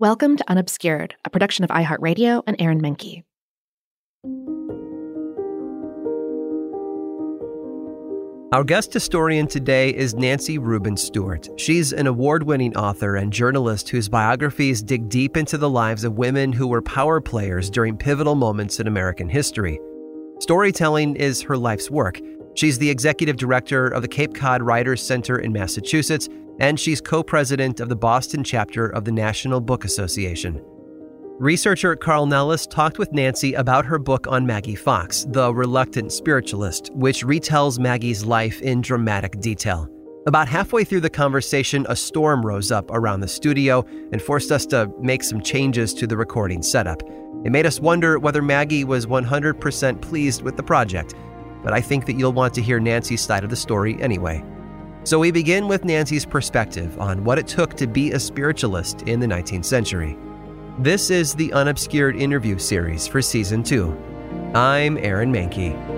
Welcome to Unobscured, a production of iHeartRadio and Aaron Mahnke. Our guest historian today is Nancy Rubin Stuart. She's an award winning author and journalist whose biographies dig deep into the lives of women who were power players during pivotal moments in American history. Storytelling is her life's work. She's the executive director of the Cape Cod Writers Center in Massachusetts, and she's co president of the Boston chapter of the National Book Association. Researcher Carl Nellis talked with Nancy about her book on Maggie Fox, The Reluctant Spiritualist, which retells Maggie's life in dramatic detail. About halfway through the conversation, a storm rose up around the studio and forced us to make some changes to the recording setup. It made us wonder whether Maggie was 100% pleased with the project, but I think that you'll want to hear Nancy's side of the story anyway. So we begin with Nancy's perspective on what it took to be a spiritualist in the 19th century. This is the Unobscured interview series for season two. I'm Aaron Mahnke.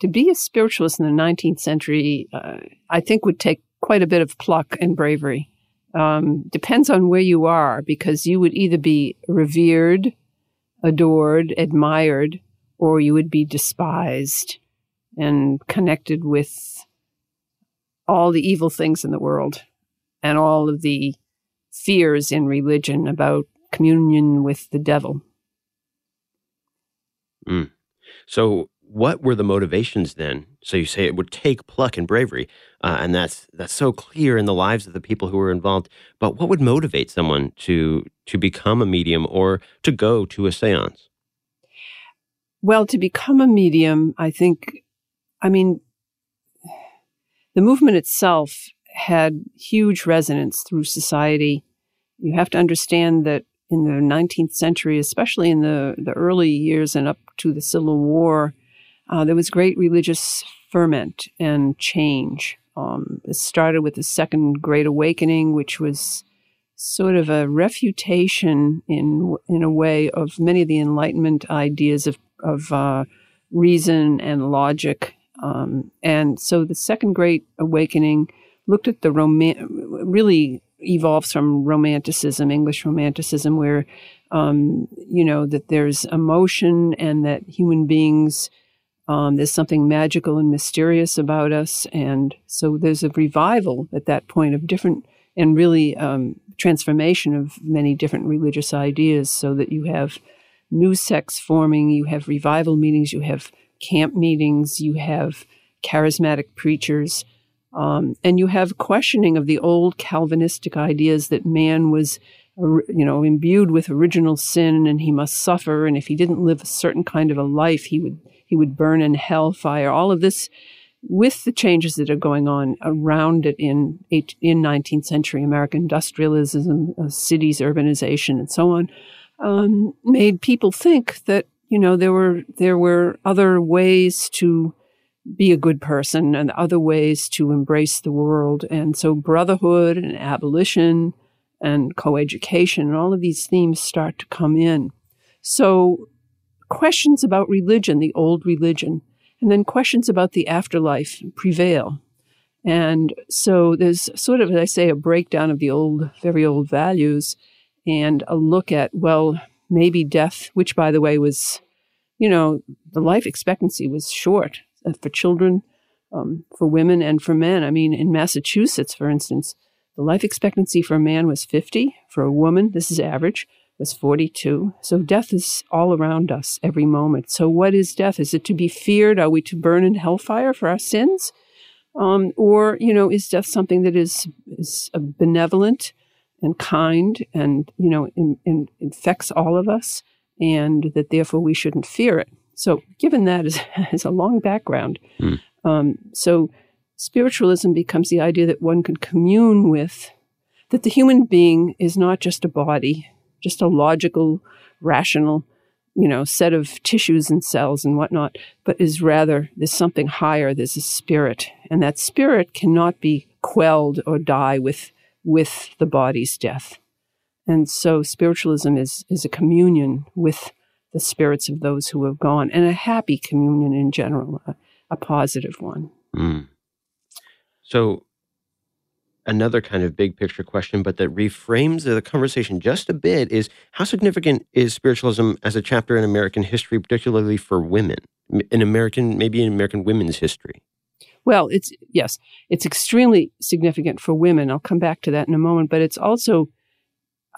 To be a spiritualist in the 19th century, uh, I think would take quite a bit of pluck and bravery. Um, depends on where you are, because you would either be revered, adored, admired, or you would be despised and connected with all the evil things in the world and all of the fears in religion about communion with the devil. Mm. So what were the motivations then? So you say it would take pluck and bravery, uh, and that's that's so clear in the lives of the people who were involved. But what would motivate someone to to become a medium or to go to a séance? Well, to become a medium, I think, I mean, the movement itself had huge resonance through society. You have to understand that in the 19th century, especially in the, the early years and up to the Civil War, uh, there was great religious ferment and change. Um, it started with the Second Great Awakening, which was sort of a refutation in in a way of many of the Enlightenment ideas of of uh, reason and logic. Um, and so the Second Great Awakening looked at the roman really evolves from romanticism, English romanticism, where um, you know that there's emotion and that human beings um, there's something magical and mysterious about us. And so there's a revival at that point of different and really um, transformation of many different religious ideas so that you have new sects forming, you have revival meetings, you have camp meetings, you have charismatic preachers. Um, and you have questioning of the old Calvinistic ideas that man was, you know, imbued with original sin and he must suffer. And if he didn't live a certain kind of a life, he would he would burn in hellfire. All of this with the changes that are going on around it in in 19th century American industrialism, uh, cities, urbanization, and so on, um, made people think that you know there were there were other ways to be a good person and other ways to embrace the world, and so brotherhood and abolition and coeducation and all of these themes start to come in. So questions about religion, the old religion and then questions about the afterlife prevail. And so there's sort of, as I say, a breakdown of the old, very old values and a look at, well, maybe death, which by the way was, you know, the life expectancy was short uh, for children, um, for women, and for men. I mean, in Massachusetts, for instance, the life expectancy for a man was 50. For a woman, this is average, was 42. So death is all around us every moment. So what is death? Is it to be feared? Are we to burn in hellfire for our sins? Um, or, you know, is death something that is, is benevolent and kind and, you know, in, in, infects all of us and that therefore we shouldn't fear it? So given that as, as a long background, mm. um, so spiritualism becomes the idea that one can commune with, that the human being is not just a body, just a logical, rational, you know, set of tissues and cells and whatnot, but is rather there's something higher. There's a spirit, and that spirit cannot be quelled or die with with the body's death. And so, spiritualism is is a communion with the spirits of those who have gone, and a happy communion in general, a, a positive one. Mm. So, another kind of big picture question, but that reframes the conversation just a bit is how significant is spiritualism as a chapter in American history, particularly for women, in American, maybe in American women's history? Well, it's yes, it's extremely significant for women. I'll come back to that in a moment, but it's also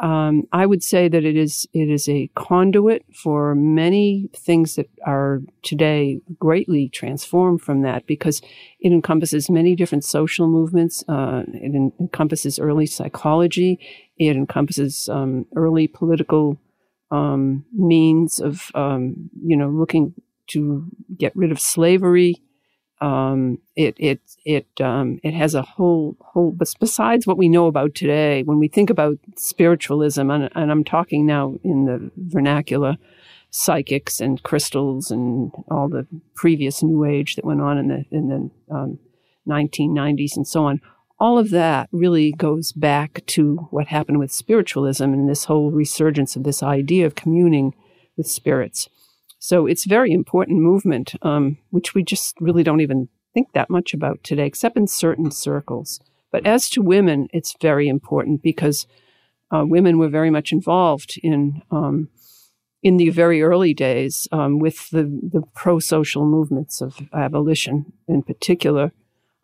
um, I would say that it is it is a conduit for many things that are today greatly transformed from that because it encompasses many different social movements. Uh, it en- encompasses early psychology. It encompasses um, early political um, means of um, you know looking to get rid of slavery. Um, it it it um, it has a whole whole. But besides what we know about today, when we think about spiritualism, and, and I'm talking now in the vernacular, psychics and crystals and all the previous New Age that went on in the in the um, 1990s and so on. All of that really goes back to what happened with spiritualism and this whole resurgence of this idea of communing with spirits. So it's very important movement, um, which we just really don't even think that much about today, except in certain circles. But as to women, it's very important because uh, women were very much involved in um, in the very early days um, with the, the pro social movements of abolition in particular.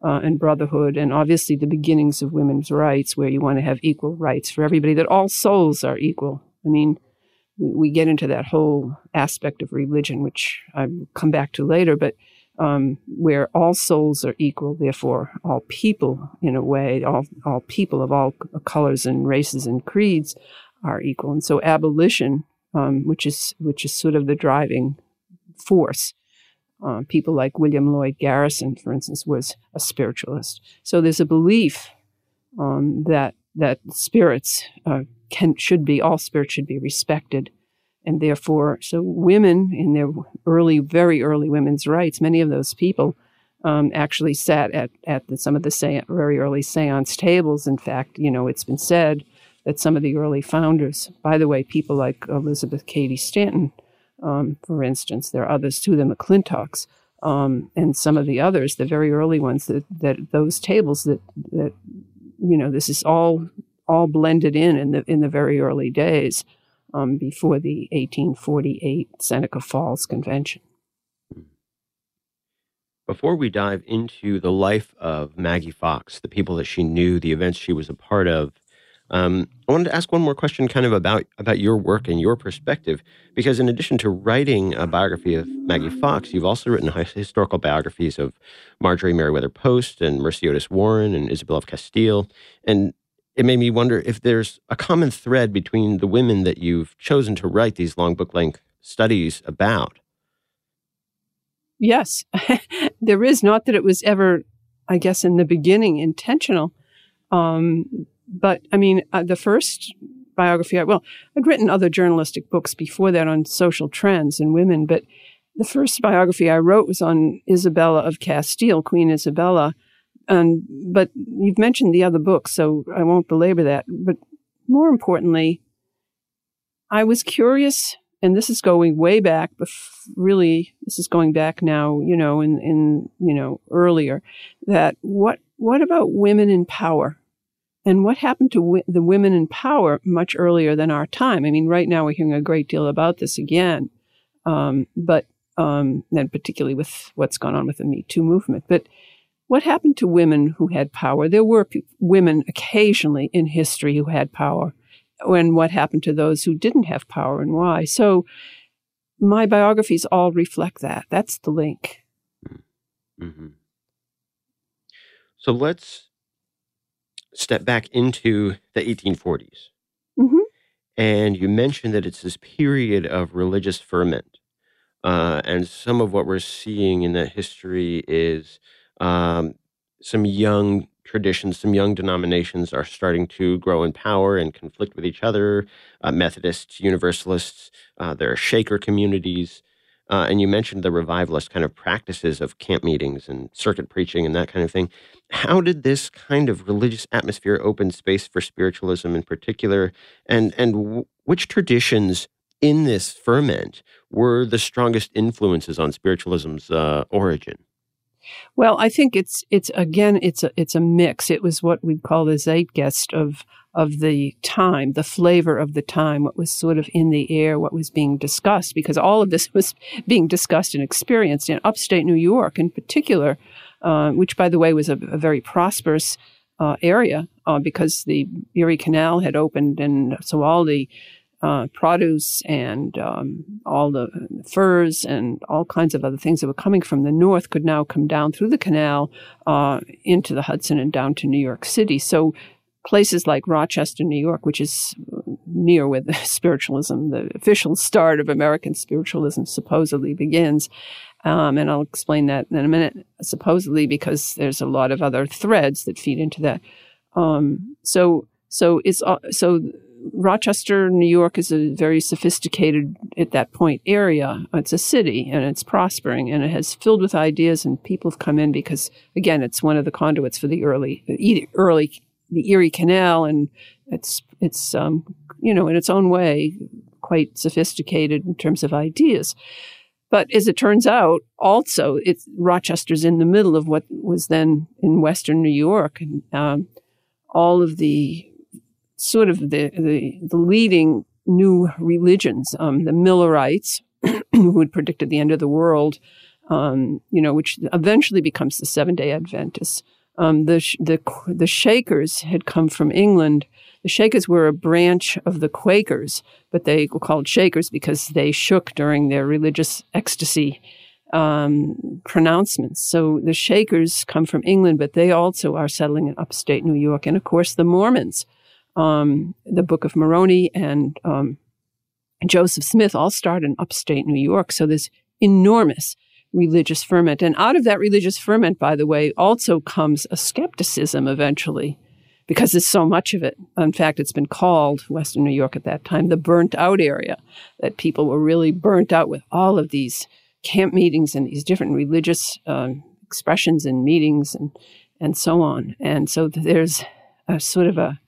Uh, and brotherhood, and obviously the beginnings of women's rights, where you want to have equal rights for everybody, that all souls are equal. I mean, we get into that whole aspect of religion, which I'll come back to later, but um, where all souls are equal, therefore all people, in a way, all all people of all colors and races and creeds are equal. And so abolition, um, which is which is sort of the driving force. Uh, people like William Lloyd Garrison, for instance, was a spiritualist. So there's a belief um, that that spirits uh, can should be all spirits should be respected. And therefore so women in their early very early women's rights many of those people um, actually sat at, at the, some of the se- very early seance tables. In fact you know it's been said that some of the early founders by the way people like elizabeth cady stanton um, for instance there are others too the mcclintocks um, and some of the others the very early ones that, that those tables that that you know this is all all blended in in the in the very early days um, before the 1848 Seneca Falls Convention. Before we dive into the life of Maggie Fox, the people that she knew, the events she was a part of, um, I wanted to ask one more question, kind of about about your work and your perspective, because in addition to writing a biography of Maggie Fox, you've also written historical biographies of Marjorie Merriweather Post and Mercy Otis Warren and Isabel of Castile, and it made me wonder if there's a common thread between the women that you've chosen to write these long book length studies about. Yes, there is. Not that it was ever, I guess, in the beginning intentional. Um, but I mean, uh, the first biography, I, well, I'd written other journalistic books before that on social trends and women, but the first biography I wrote was on Isabella of Castile, Queen Isabella. And, but you've mentioned the other books, so I won't belabor that. But more importantly, I was curious, and this is going way back, but really, this is going back now, you know, in, in, you know, earlier, that what, what about women in power? And what happened to w- the women in power much earlier than our time? I mean, right now we're hearing a great deal about this again. Um, but um, and particularly with what's gone on with the Me Too movement. But what happened to women who had power? There were p- women occasionally in history who had power, and what happened to those who didn't have power and why? So my biographies all reflect that. That's the link. Mm-hmm. So let's step back into the 1840s. Mm-hmm. And you mentioned that it's this period of religious ferment. Uh, and some of what we're seeing in that history is um, some young traditions, some young denominations are starting to grow in power and conflict with each other. Uh, Methodists, Universalists, uh, there are Shaker communities. Uh, and you mentioned the revivalist kind of practices of camp meetings and circuit preaching and that kind of thing. How did this kind of religious atmosphere open space for spiritualism in particular? And and w- which traditions in this ferment were the strongest influences on spiritualism's uh, origin? Well, I think it's it's again it's a it's a mix. It was what we'd call the zeitgeist of of the time, the flavor of the time, what was sort of in the air, what was being discussed, because all of this was being discussed and experienced in upstate New York, in particular, uh, which by the way was a, a very prosperous uh, area uh, because the Erie Canal had opened, and so all the uh, produce and um, all the furs and all kinds of other things that were coming from the north could now come down through the canal uh, into the Hudson and down to New York City. So places like Rochester, New York, which is near where the spiritualism, the official start of American spiritualism supposedly begins. Um, and I'll explain that in a minute, supposedly because there's a lot of other threads that feed into that. Um, so, so it's, uh, so Rochester, New York is a very sophisticated, at that point, area. It's a city and it's prospering and it has filled with ideas and people have come in because, again, it's one of the conduits for the early, early, the Erie Canal and it's, it's, um, you know, in its own way, quite sophisticated in terms of ideas. But as it turns out, also, it's, Rochester's in the middle of what was then in Western New York and, um, all of the sort of the, the, the leading new religions, um, the Millerites, who had predicted the end of the world, um, you know, which eventually becomes the Seven Day Adventists. Um, the, the the Shakers had come from England. The Shakers were a branch of the Quakers, but they were called Shakers because they shook during their religious ecstasy um, pronouncements. So the Shakers come from England, but they also are settling in upstate New York, and of course the Mormons um, the Book of Moroni and um, Joseph Smith all start in upstate New York. So this enormous religious ferment. And out of that religious ferment, by the way, also comes a skepticism eventually because there's so much of it. In fact, it's been called Western New York at that time the burnt out area, that people were really burnt out with all of these camp meetings and these different religious um, expressions and meetings and, and so on. And so there's a sort of a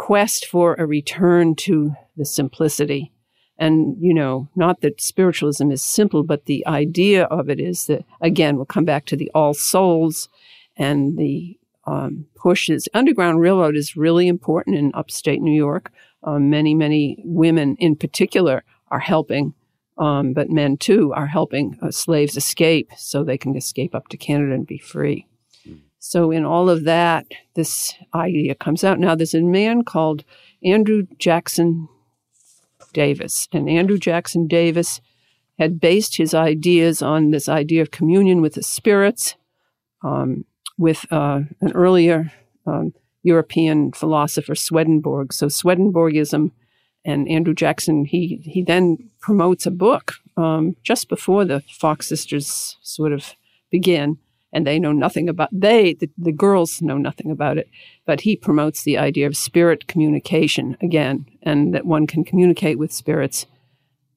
quest for a return to the simplicity. And, you know, not that spiritualism is simple, but the idea of it is that, again, we'll come back to the all souls and the um, pushes. Underground Railroad is really important in upstate New York. Um, many, many women in particular are helping, um, but men too are helping uh, slaves escape so they can escape up to Canada and be free. So, in all of that, this idea comes out. Now, there's a man called Andrew Jackson Davis, and Andrew Jackson Davis had based his ideas on this idea of communion with the spirits, um, with uh, an earlier um, European philosopher, Swedenborg. So, Swedenborgism and Andrew Jackson, he, he then promotes a book um, just before the Fox sisters sort of begin, and they know nothing about they the, the girls know nothing about it, but he promotes the idea of spirit communication again, and that one can communicate with spirits.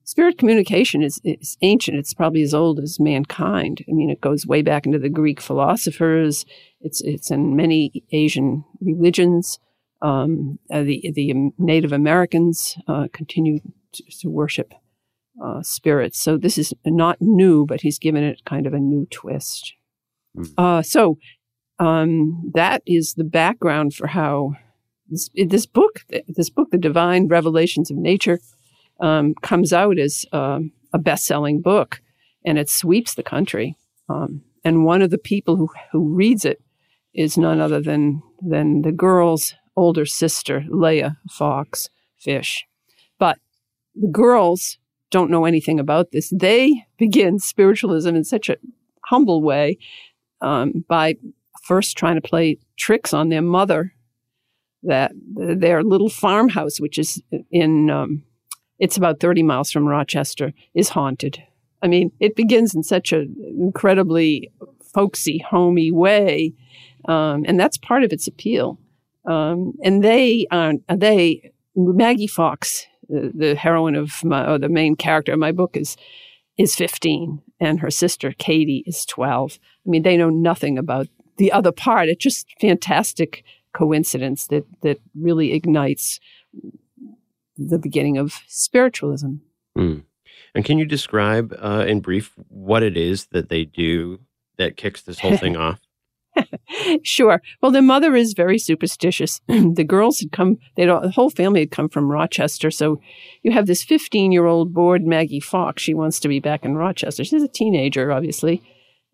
Spirit communication is, is ancient. It's probably as old as mankind. I mean, it goes way back into the Greek philosophers. It's it's in many Asian religions. Um, uh, the the Native Americans uh, continue to, to worship uh, spirits. So this is not new, but he's given it kind of a new twist. Mm. so um, that is the background for how this, this book, this book, The Divine Revelations of Nature, um, comes out as um, a best-selling book, and it sweeps the country. Um, and one of the people who who reads it is none other than than the girl's older sister, Leah Fox Fish. But the girls don't know anything about this. They begin spiritualism in such a humble way um, by first trying to play tricks on their mother. That their little farmhouse, which is in, um, it's about 30 miles from Rochester, is haunted. I mean, it begins in such an incredibly folksy, homey way. Um, and that's part of its appeal. Um, and they, uh, they, Maggie Fox, the, the heroine of my, or the main character of my book is, is 15 and her sister Katie is 12. I mean, they know nothing about the other part. It's just fantastic coincidence that, that really ignites the beginning of spiritualism. Mm. And can you describe uh, in brief what it is that they do that kicks this whole thing off? sure. Well, the mother is very superstitious. the girls had come, they the whole family had come from Rochester. So you have this 15 year old bored Maggie Fox. She wants to be back in Rochester. She's a teenager, obviously.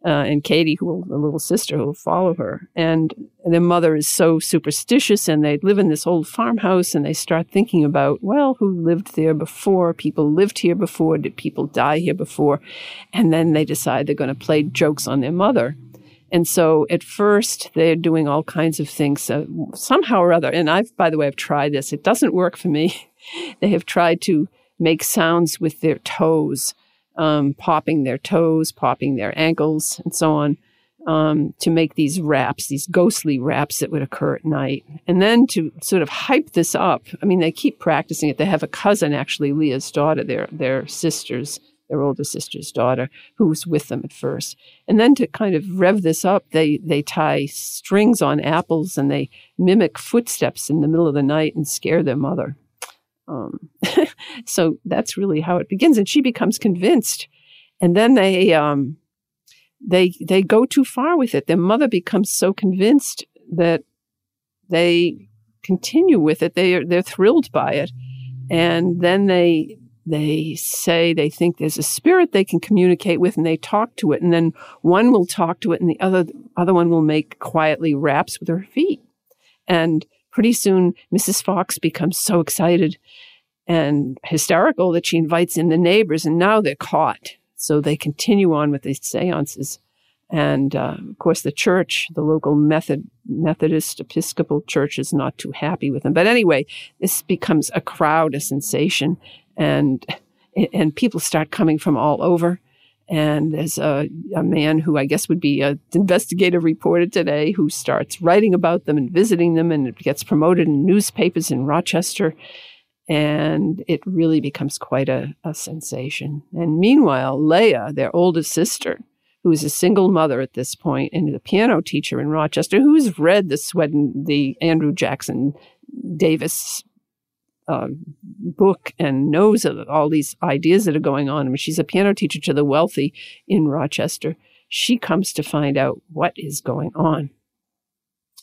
Uh, and Katie, who will, the little sister, who will follow her. And the mother is so superstitious, and they live in this old farmhouse, and they start thinking about, well, who lived there before? People lived here before. Did people die here before? And then they decide they're going to play jokes on their mother. And so at first they're doing all kinds of things uh, somehow or other. And I've, by the way, I've tried this. It doesn't work for me. they have tried to make sounds with their toes, um, popping their toes, popping their ankles, and so on, um, to make these raps, these ghostly raps that would occur at night. And then to sort of hype this up. I mean, they keep practicing it. They have a cousin, actually, Leah's daughter, their their sisters their older sister's daughter, who was with them at first. And then to kind of rev this up, they, they tie strings on apples and they mimic footsteps in the middle of the night and scare their mother. Um, so that's really how it begins. And she becomes convinced. And then they, um, they, they go too far with it. Their mother becomes so convinced that they continue with it. They are, they're thrilled by it. And then they they say they think there's a spirit they can communicate with and they talk to it and then one will talk to it and the other other one will make quietly raps with her feet and pretty soon mrs fox becomes so excited and hysterical that she invites in the neighbors and now they're caught so they continue on with these seances and uh, of course, the church, the local Method, Methodist Episcopal Church, is not too happy with them. But anyway, this becomes a crowd, a sensation, and and people start coming from all over. And there's a, a man who I guess would be an investigative reporter today who starts writing about them and visiting them, and it gets promoted in newspapers in Rochester. And it really becomes quite a, a sensation. And meanwhile, Leah, their oldest sister, who is a single mother at this point and a piano teacher in Rochester, who's read the Sweden, the Andrew Jackson Davis uh, book and knows of all these ideas that are going on. I mean, she's a piano teacher to the wealthy in Rochester. She comes to find out what is going on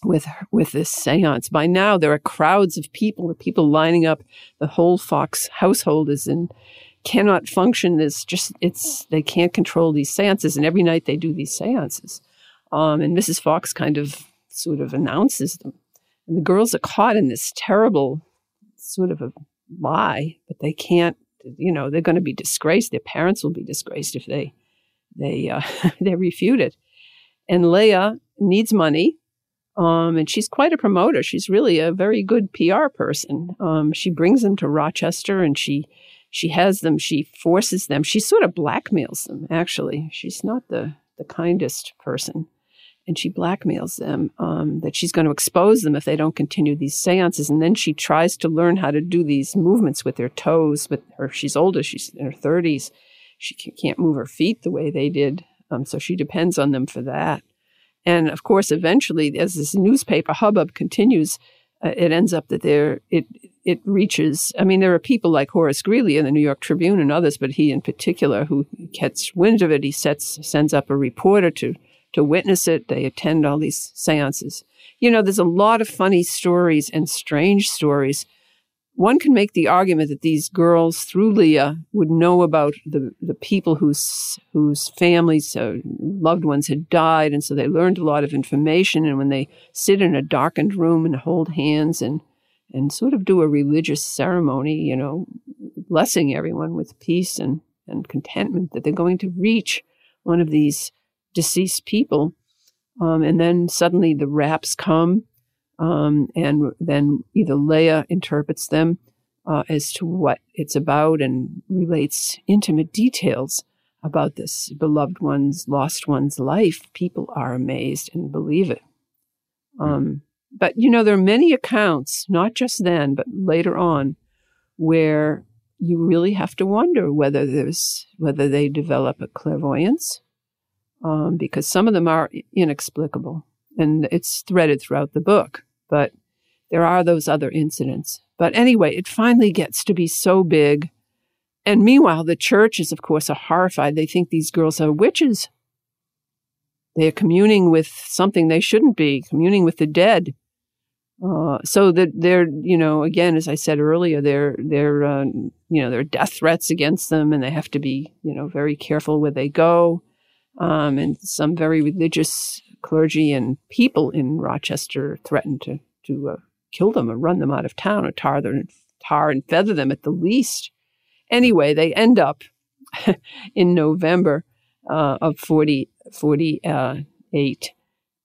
with with this séance. By now, there are crowds of people, the people lining up. The whole Fox household is in cannot function. It's just it's they can't control these séances, and every night they do these séances. Um, and Mrs. Fox kind of sort of announces them, and the girls are caught in this terrible sort of a lie, but they can't. You know, they're going to be disgraced. Their parents will be disgraced if they they uh, they refute it. And Leah needs money, um, and she's quite a promoter. She's really a very good PR person. Um, she brings them to Rochester, and she she has them, she forces them, she sort of blackmails them, actually. She's not the, the kindest person. And she blackmails them um, that she's going to expose them if they don't continue these seances. And then she tries to learn how to do these movements with their toes. But her, she's older, she's in her 30s. She can't move her feet the way they did. Um, so she depends on them for that. And of course, eventually, as this newspaper hubbub continues, uh, it ends up that there it it reaches. I mean, there are people like Horace Greeley in the New York Tribune and others, but he in particular, who gets wind of it, he sets sends up a reporter to to witness it. They attend all these seances. You know, there's a lot of funny stories and strange stories one can make the argument that these girls, through Leah, would know about the, the people whose whose families, uh, loved ones had died, and so they learned a lot of information. And when they sit in a darkened room and hold hands and and sort of do a religious ceremony, you know, blessing everyone with peace and, and contentment, that they're going to reach one of these deceased people. Um, and then suddenly the raps come um, and then either Leah interprets them uh, as to what it's about and relates intimate details about this beloved one's, lost one's life. People are amazed and believe it. Um, but you know, there are many accounts, not just then, but later on, where you really have to wonder whether there's whether they develop a clairvoyance, um, because some of them are inexplicable, and it's threaded throughout the book but there are those other incidents. But anyway, it finally gets to be so big. And meanwhile, the church is, of course, horrified. They think these girls are witches. They are communing with something they shouldn't be, communing with the dead. Uh, so that they're, you know, again, as I said earlier, they're, they're, uh, you know, there are death threats against them, and they have to be, you know, very careful where they go. Um, and some very religious clergy and people in Rochester threatened to to uh, kill them or run them out of town or tar them, tar and feather them at the least. Anyway, they end up in November uh, of 40, 48.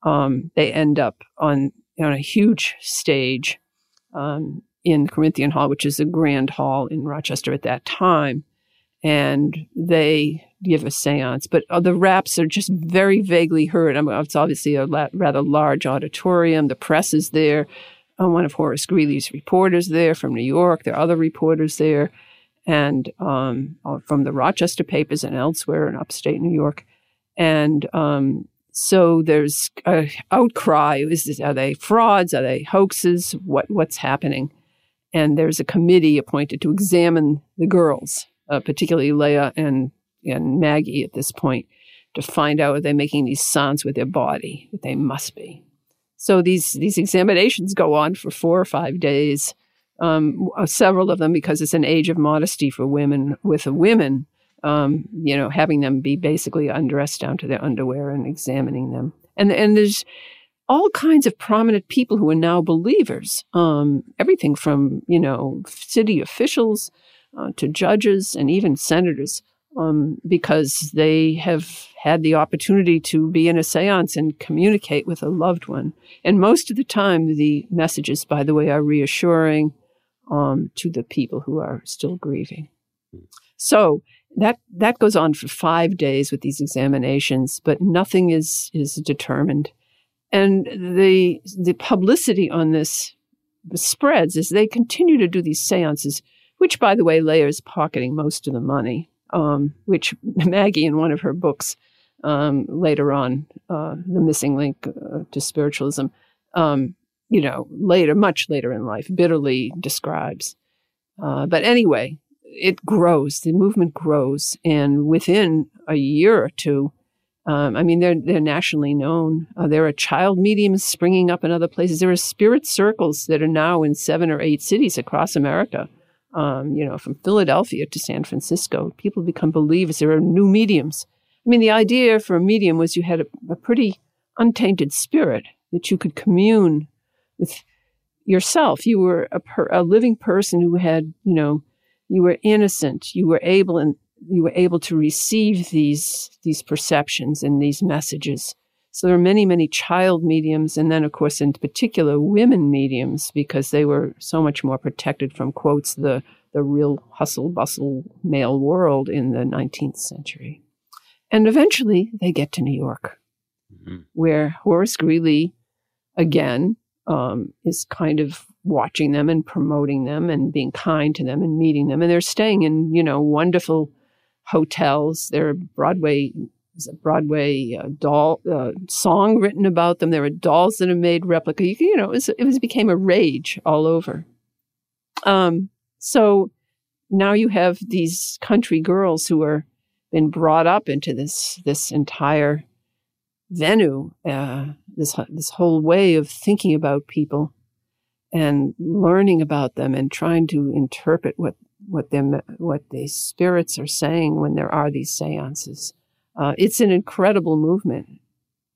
Um, they end up on on a huge stage um, in Corinthian Hall, which is a grand hall in Rochester at that time, and they give a seance, but uh, the raps are just very vaguely heard. I mean, it's obviously a la- rather large auditorium. The press is there. Uh, one of Horace Greeley's reporters there from New York. There are other reporters there, and um, uh, from the Rochester papers and elsewhere in upstate New York. And um, so there's a outcry: is this, are they frauds? Are they hoaxes? What what's happening? And there's a committee appointed to examine the girls, uh, particularly Leah and and Maggie at this point to find out are they making these sounds with their body, that they must be. So these these examinations go on for four or five days. Um, uh, several of them because it's an age of modesty for women. With women, um, you know, having them be basically undressed down to their underwear and examining them, and and there's all kinds of prominent people who are now believers. Um, everything from you know city officials uh, to judges and even senators um, because they have had the opportunity to be in a seance and communicate with a loved one. And most of the time, the messages, by the way, are reassuring um, to the people who are still grieving. So that that goes on for five days with these examinations, but nothing is is determined. And the the publicity on this spreads as they continue to do these seances, which, by the way, is pocketing most of the money um, which Maggie, in one of her books um, later on, uh, The Missing Link uh, to Spiritualism, um, you know, later, much later in life, bitterly describes. Uh, but anyway, it grows, the movement grows. And within a year or two, um, I mean, they're they're nationally known. Uh, there are child mediums springing up in other places. There are spirit circles that are now in seven or eight cities across America um, you know, from Philadelphia to San Francisco. People become believers. There are new mediums. I mean, the idea for a medium was you had a, a pretty untainted spirit that you could commune with yourself. You were a, per, a living person who had, you know, you were innocent. You were able and you were able to receive these these perceptions and these messages so there are many, many child mediums, and then, of course, in particular, women mediums, because they were so much more protected from quotes the the real hustle bustle male world in the 19th century. And eventually they get to New York, mm-hmm. where Horace Greeley, again, um, is kind of watching them and promoting them and being kind to them and meeting them. And they're staying in, you know, wonderful hotels. They're Broadway, Broadway uh, doll uh, song written about them. There are dolls that have made replica. You, you know, it was, it was became a rage all over. Um, so now you have these country girls who are been brought up into this this entire venue, uh, this this whole way of thinking about people and learning about them and trying to interpret what what them what the spirits are saying when there are these seances. Uh, it's an incredible movement.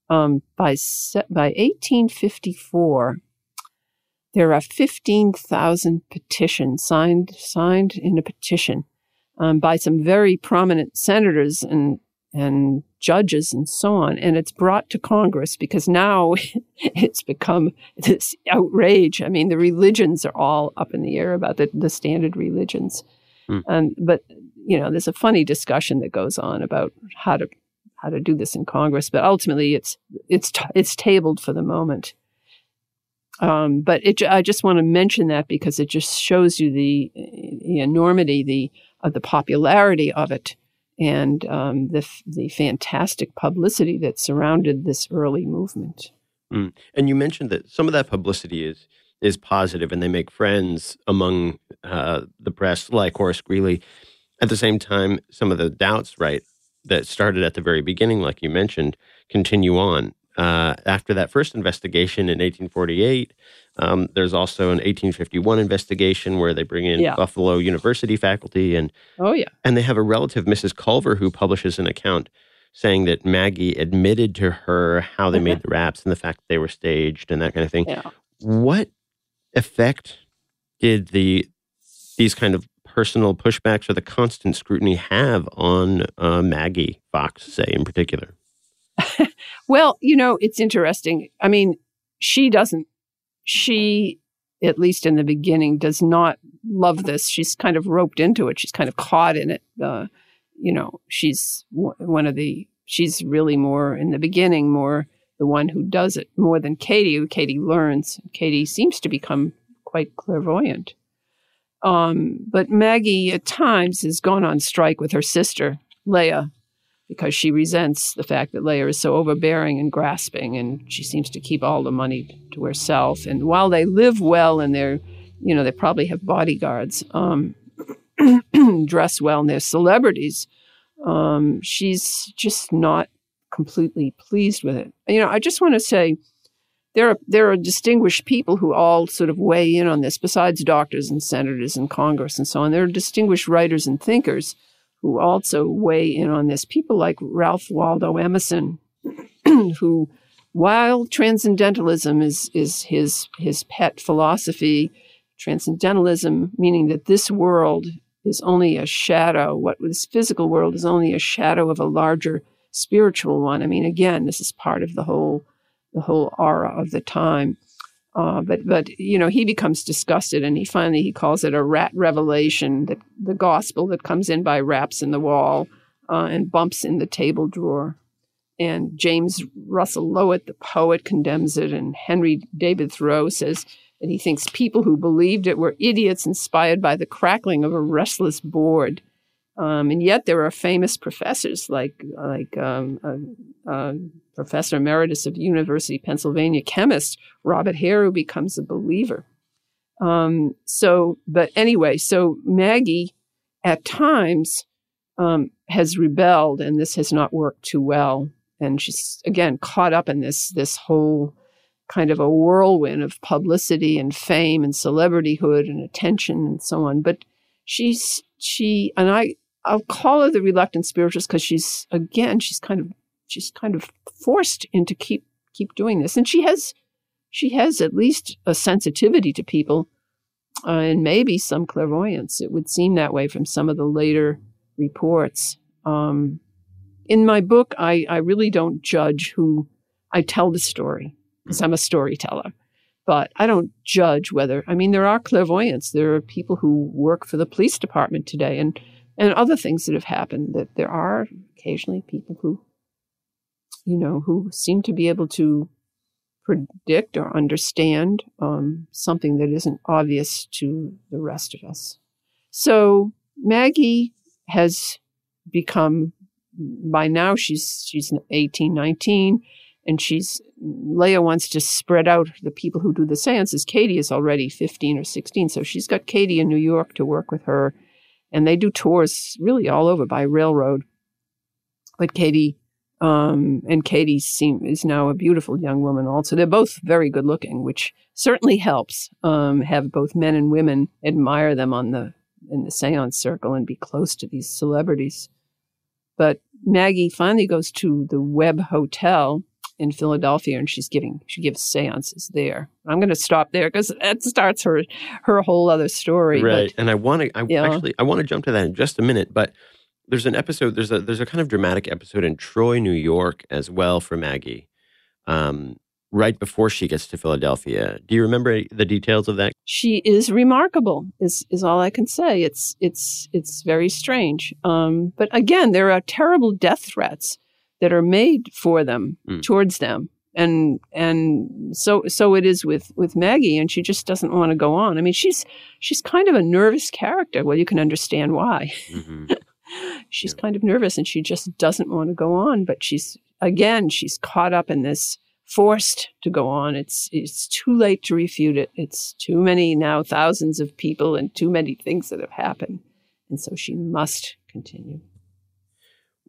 Um, by by 1854, there are 15,000 petitions signed signed in a petition um, by some very prominent senators and and judges and so on, and it's brought to Congress because now it's become this outrage. I mean, the religions are all up in the air about the, the standard religions, mm. and but you know, there's a funny discussion that goes on about how to how to do this in Congress, but ultimately it's it's it's tabled for the moment. Um, but it, I just want to mention that because it just shows you the, the enormity, the of the popularity of it, and um, the the fantastic publicity that surrounded this early movement. Mm. And you mentioned that some of that publicity is is positive, and they make friends among uh, the press, like Horace Greeley. At the same time, some of the doubts, right, that started at the very beginning, like you mentioned, continue on. Uh, after that first investigation in 1848, um, there's also an 1851 investigation where they bring in yeah. Buffalo University faculty and oh yeah, and they have a relative, Mrs. Culver, who publishes an account saying that Maggie admitted to her how they made the raps and the fact that they were staged and that kind of thing. Yeah. What effect did the these kind of personal pushbacks or the constant scrutiny have on uh, Maggie Fox, say in particular? well, you know, it's interesting. I mean, she doesn't, she, at least in the beginning, does not love this. She's kind of roped into it. She's kind of caught in it. Uh, you know, she's one of the, she's really more in the beginning, more the one who does it more than Katie, who Katie learns. Katie seems to become quite clairvoyant. Um, but Maggie at times has gone on strike with her sister, Leah, because she resents the fact that Leah is so overbearing and grasping, and she seems to keep all the money to herself. And while they live well and they're, you know, they probably have bodyguards, um, dress well, and they're celebrities, um, she's just not completely pleased with it. You know, I just want to say there are there are distinguished people who all sort of weigh in on this, besides doctors and senators and Congress and so on. There are distinguished writers and thinkers who also weigh in on this. People like Ralph Waldo Emerson, who, while transcendentalism is, is his, his pet philosophy, transcendentalism, meaning that this world is only a shadow, what this physical world is only a shadow of a larger spiritual one. I mean, again, this is part of the whole the whole aura of the time. Uh, but but you know he becomes disgusted and he finally he calls it a rat revelation that the gospel that comes in by raps in the wall uh, and bumps in the table drawer. And James Russell Lowell, the poet, condemns it, and Henry David Thoreau says that he thinks people who believed it were idiots inspired by the crackling of a restless board. Um, and yet there are famous professors like like um, uh, uh, Professor Emeritus of University of Pennsylvania chemist Robert Hare, who becomes a believer. Um, so, but anyway, so Maggie at times um, has rebelled, and this has not worked too well. And she's again caught up in this this whole kind of a whirlwind of publicity and fame and celebrityhood and attention and so on. But she's she and I I'll call her the reluctant spiritualist because she's again she's kind of she's kind of forced into keep keep doing this, and she has she has at least a sensitivity to people, uh, and maybe some clairvoyance. It would seem that way from some of the later reports. Um, in my book, I I really don't judge who I tell the story because I'm a storyteller. but I don't judge whether. I mean, there are clairvoyants. There are people who work for the police department today, and and other things that have happened. That there are occasionally people who, you know, who seem to be able to predict or understand um, something that isn't obvious to the rest of us. So Maggie has become by now she's she's 18 19 and she's Leah wants to spread out the people who do the seances. Katie is already 15 or 16, so she's got Katie in New York to work with her, and they do tours really all over by railroad. But Katie um, and Katie seem, is now a beautiful young woman. Also, they're both very good looking, which certainly helps. Um, have both men and women admire them on the in the seance circle and be close to these celebrities. But Maggie finally goes to the Webb Hotel in Philadelphia, and she's giving she gives seances there. I'm going to stop there because that starts her her whole other story. Right, but, and I want to I Yeah. actually I want to jump to that in just a minute, but there's an episode there's a there's a kind of dramatic episode in Troy, New York, as well for Maggie. Um, right before she gets to Philadelphia. Do you remember the details of that? she is remarkable. Is is all I can say. It's it's it's very strange. Um, but again, there are terrible death threats that are made for them Mm. towards them. And and so so it is with with Maggie, and she just doesn't want to go on. I mean, she's she's kind of a nervous character. Well, you can understand why. hmm she's kind of nervous and she just doesn't want to go on but she's again she's caught up in this forced to go on. It's it's too late to refute it. It's too many now thousands of people and too many things that have happened and so she must continue.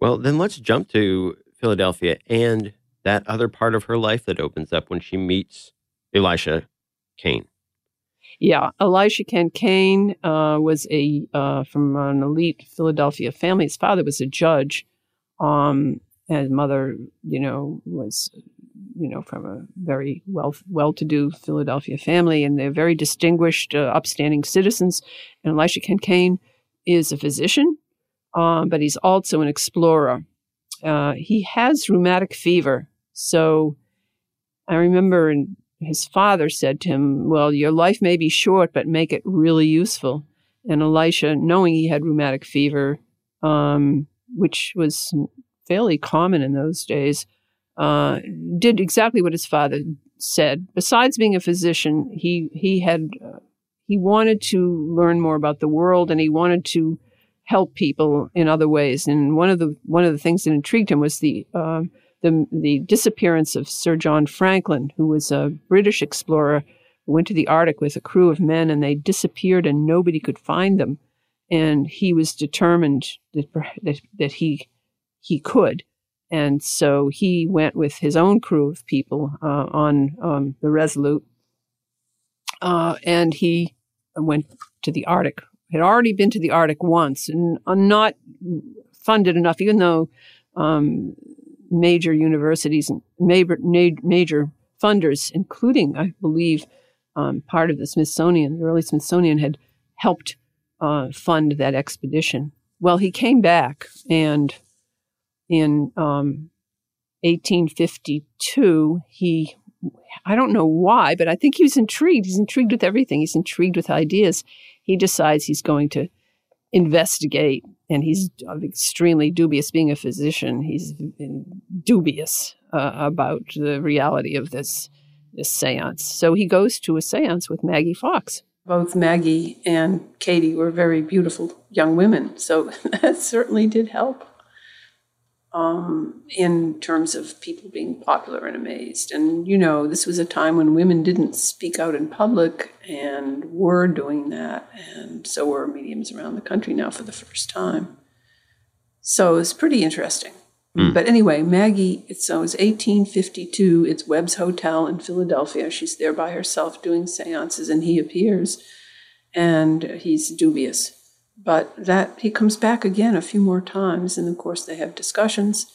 Well, then let's jump to Philadelphia and that other part of her life that opens up when she meets Elisha Kane. Yeah elisha Kane uh, was a uh, from an elite philadelphia family his father was a judge um, and his mother you know was you know, from a very well well-to-do Philadelphia family, and they're very distinguished, uh, upstanding citizens. And Elisha Kane is a physician, um, but he's also an explorer. Uh, he has rheumatic fever, so I remember and his father said to him, "Well, your life may be short, but make it really useful." And Elisha, knowing he had rheumatic fever, um, which was fairly common in those days, uh, did exactly what his father said. Besides being a physician, he he had uh, he wanted to learn more about the world, and he wanted to help people in other ways. And one of the one of the things that intrigued him was the uh, the the disappearance of Sir John Franklin, who was a British explorer who went to the Arctic with a crew of men, and they disappeared, and nobody could find them. And he was determined that that, that he he could. And so he went with his own crew of people uh, on um, the Resolute, uh, and he went to the Arctic. Had already been to the Arctic once, and uh, not funded enough, even though um, major universities and major, major funders, including, I believe, um, part of the Smithsonian, the early Smithsonian, had helped uh, fund that expedition. Well, he came back and in um, 1852, he, I don't know why, but I think he was intrigued. He's intrigued with everything. He's intrigued with ideas. He decides he's going to investigate, and he's extremely dubious. Being a physician, he's dubious uh, about the reality of this this seance. So he goes to a seance with Maggie Fox. Both Maggie and Katie were very beautiful young women, so that certainly did help um, in terms of people being popular and amazed. And, you know, this was a time when women didn't speak out in public and were doing that. And so were mediums around the country now for the first time. So it's pretty interesting. Mm. But anyway, Maggie, it's, so it's 1852. It's Webb's Hotel in Philadelphia. She's there by herself doing seances, and he appears, and he's dubious. But that he comes back again a few more times, and of course they have discussions,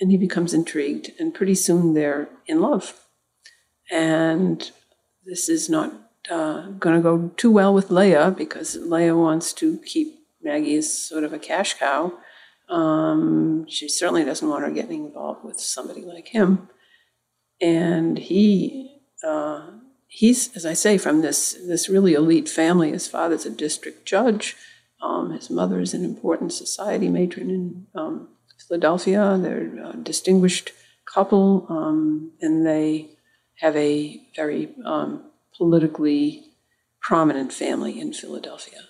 and he becomes intrigued, and pretty soon they're in love. And this is not uh, going to go too well with Leah because Leah wants to keep Maggie as sort of a cash cow. Um, she certainly doesn't want her getting involved with somebody like him. And he uh, he's, as I say, from this this really elite family. His father's a district judge. Um, his mother is an important society matron in um, Philadelphia. They're a distinguished couple, um, and they have a very um, politically prominent family in Philadelphia.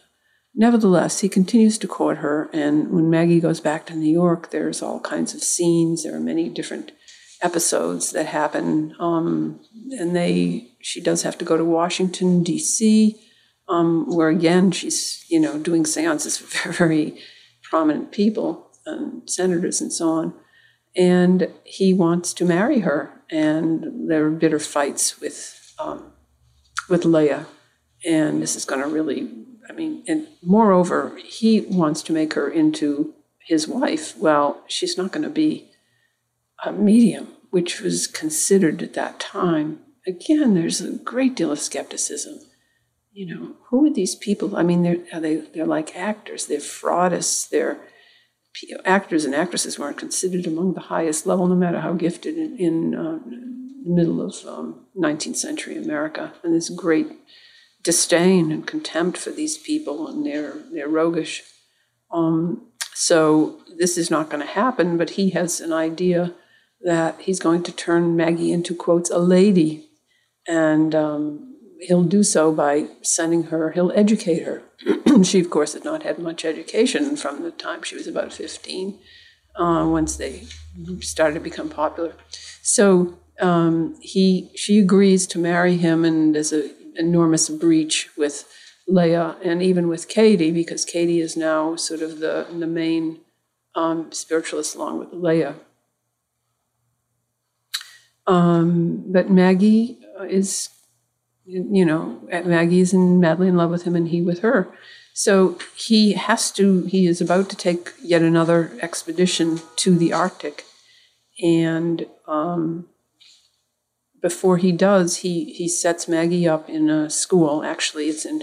Nevertheless, he continues to court her, and when Maggie goes back to New York, there's all kinds of scenes. There are many different episodes that happen, um, and they she does have to go to Washington D.C., um, where again she's you know doing seances for very, prominent people and senators and so on, and he wants to marry her, and there are bitter fights with um, with Leah, and this is going to really I mean, and moreover, he wants to make her into his wife. Well, she's not going to be a medium, which was considered at that time. Again, there's a great deal of skepticism. You know, who are these people? I mean, they're they they're like actors. They're fraudists. They're actors and actresses weren't considered among the highest level, no matter how gifted in, in uh, the middle of um, 19th century America. And this great disdain and contempt for these people, and they're they're roguish. Um, so this is not going to happen. But he has an idea that he's going to turn Maggie into quotes a lady, and um, he'll do so by sending her. He'll educate her. she, of course, had not had much education from the time she was about fifteen. Uh, once they started to become popular, so um, he she agrees to marry him, and there's an enormous breach with Leah and even with Katie, because Katie is now sort of the, the main um, spiritualist along with Leah. Um, but Maggie is, you know, Maggie is in, madly in love with him and he with her. So he has to, he is about to take yet another expedition to the Arctic. And um, before he does, he he sets Maggie up in a school. Actually, it's in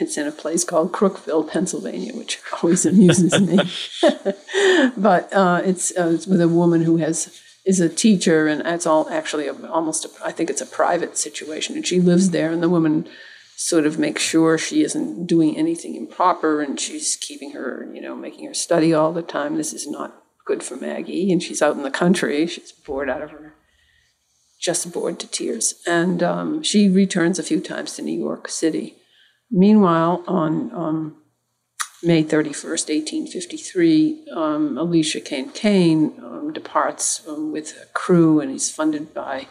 it's in a place called Crookville, Pennsylvania, which always amuses me. but uh, it's, uh, it's with a woman who has is a teacher, and it's all actually a, almost a, I think it's a private situation, and she lives there, and the woman sort of makes sure she isn't doing anything improper, and she's keeping her, you know, making her study all the time. This is not good for Maggie, and she's out in the country. She's bored out of her just bored to tears. And um, she returns a few times to New York City. Meanwhile, on um, May 31st, 1853, um, Elisha Kane Kane um, departs um, with a crew, and he's funded by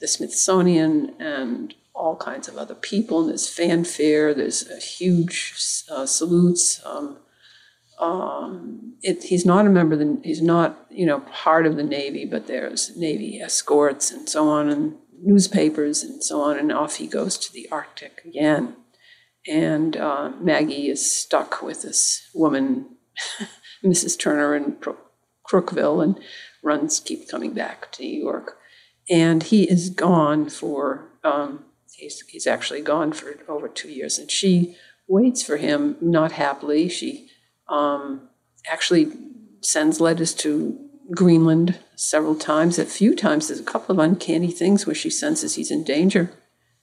the Smithsonian and all kinds of other people. And there's fanfare, there's a huge uh, salutes. Um, um, it, he's not a member of the, he's not, you know, part of the Navy, but there's Navy escorts and so on, and newspapers and so on, and off he goes to the Arctic again. And uh, Maggie is stuck with this woman, Mrs. Turner in Pro- Crookville, and runs, keep coming back to New York. And he is gone for, um, he's, he's actually gone for over two years, and she waits for him, not happily. She um, actually sends letters to Greenland several times. A few times, there's a couple of uncanny things where she senses he's in danger,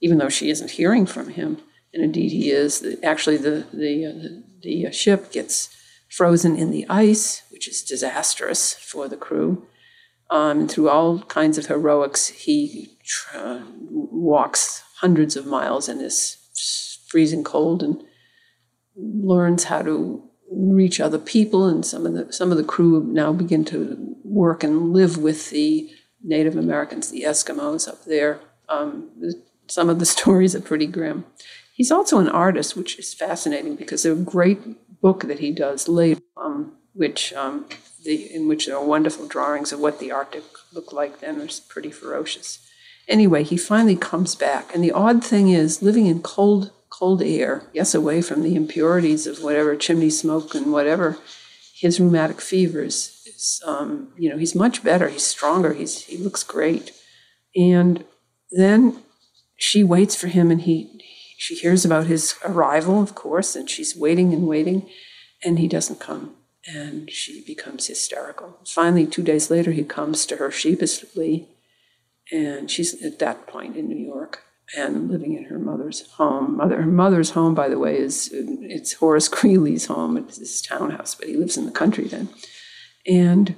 even though she isn't hearing from him. And indeed, he is. Actually, the the uh, the, ship gets frozen in the ice, which is disastrous for the crew. Um, through all kinds of heroics, he uh, walks hundreds of miles in this freezing cold and learns how to reach other people, and some of the some of the crew now begin to work and live with the Native Americans, the Eskimos up there. Um, some of the stories are pretty grim. He's also an artist, which is fascinating because there's a great book that he does later, um, which um, the, in which there are wonderful drawings of what the Arctic looked like then. It's pretty ferocious. Anyway, he finally comes back, and the odd thing is, living in cold cold air, yes, away from the impurities of whatever chimney smoke and whatever, his rheumatic fevers, is, um, you know, he's much better. He's stronger. He's he looks great. And then she waits for him, and he she hears about his arrival, of course, and she's waiting and waiting, and he doesn't come. And she becomes hysterical. Finally, two days later, he comes to her sheepishly, and she's at that point in New York and living in her mother's home. Mother, her mother's home, by the way, is it's Horace Greeley's home. It's his townhouse, but he lives in the country then. And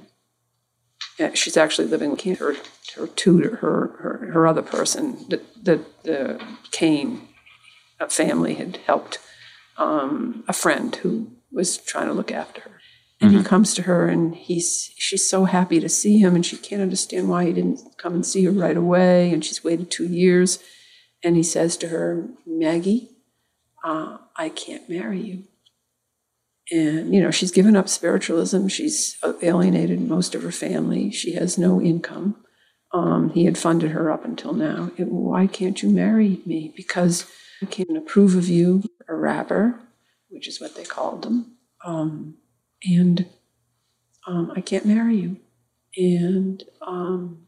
she's actually living with her, her tutor, her, her, her other person, that the, the uh, Kane family had helped um, a friend who was trying to look after her. And mm-hmm. he comes to her and he's she's so happy to see him and she can't understand why he didn't come and see her right away and she's waited two years and he says to her, Maggie, uh, I can't marry you. And, you know, she's given up spiritualism. She's alienated most of her family. She has no income. Um, he had funded her up until now. Why can't you marry me? Because I can't approve of you, a rapper, which is what they called them. Um, and um, I can't marry you. And um,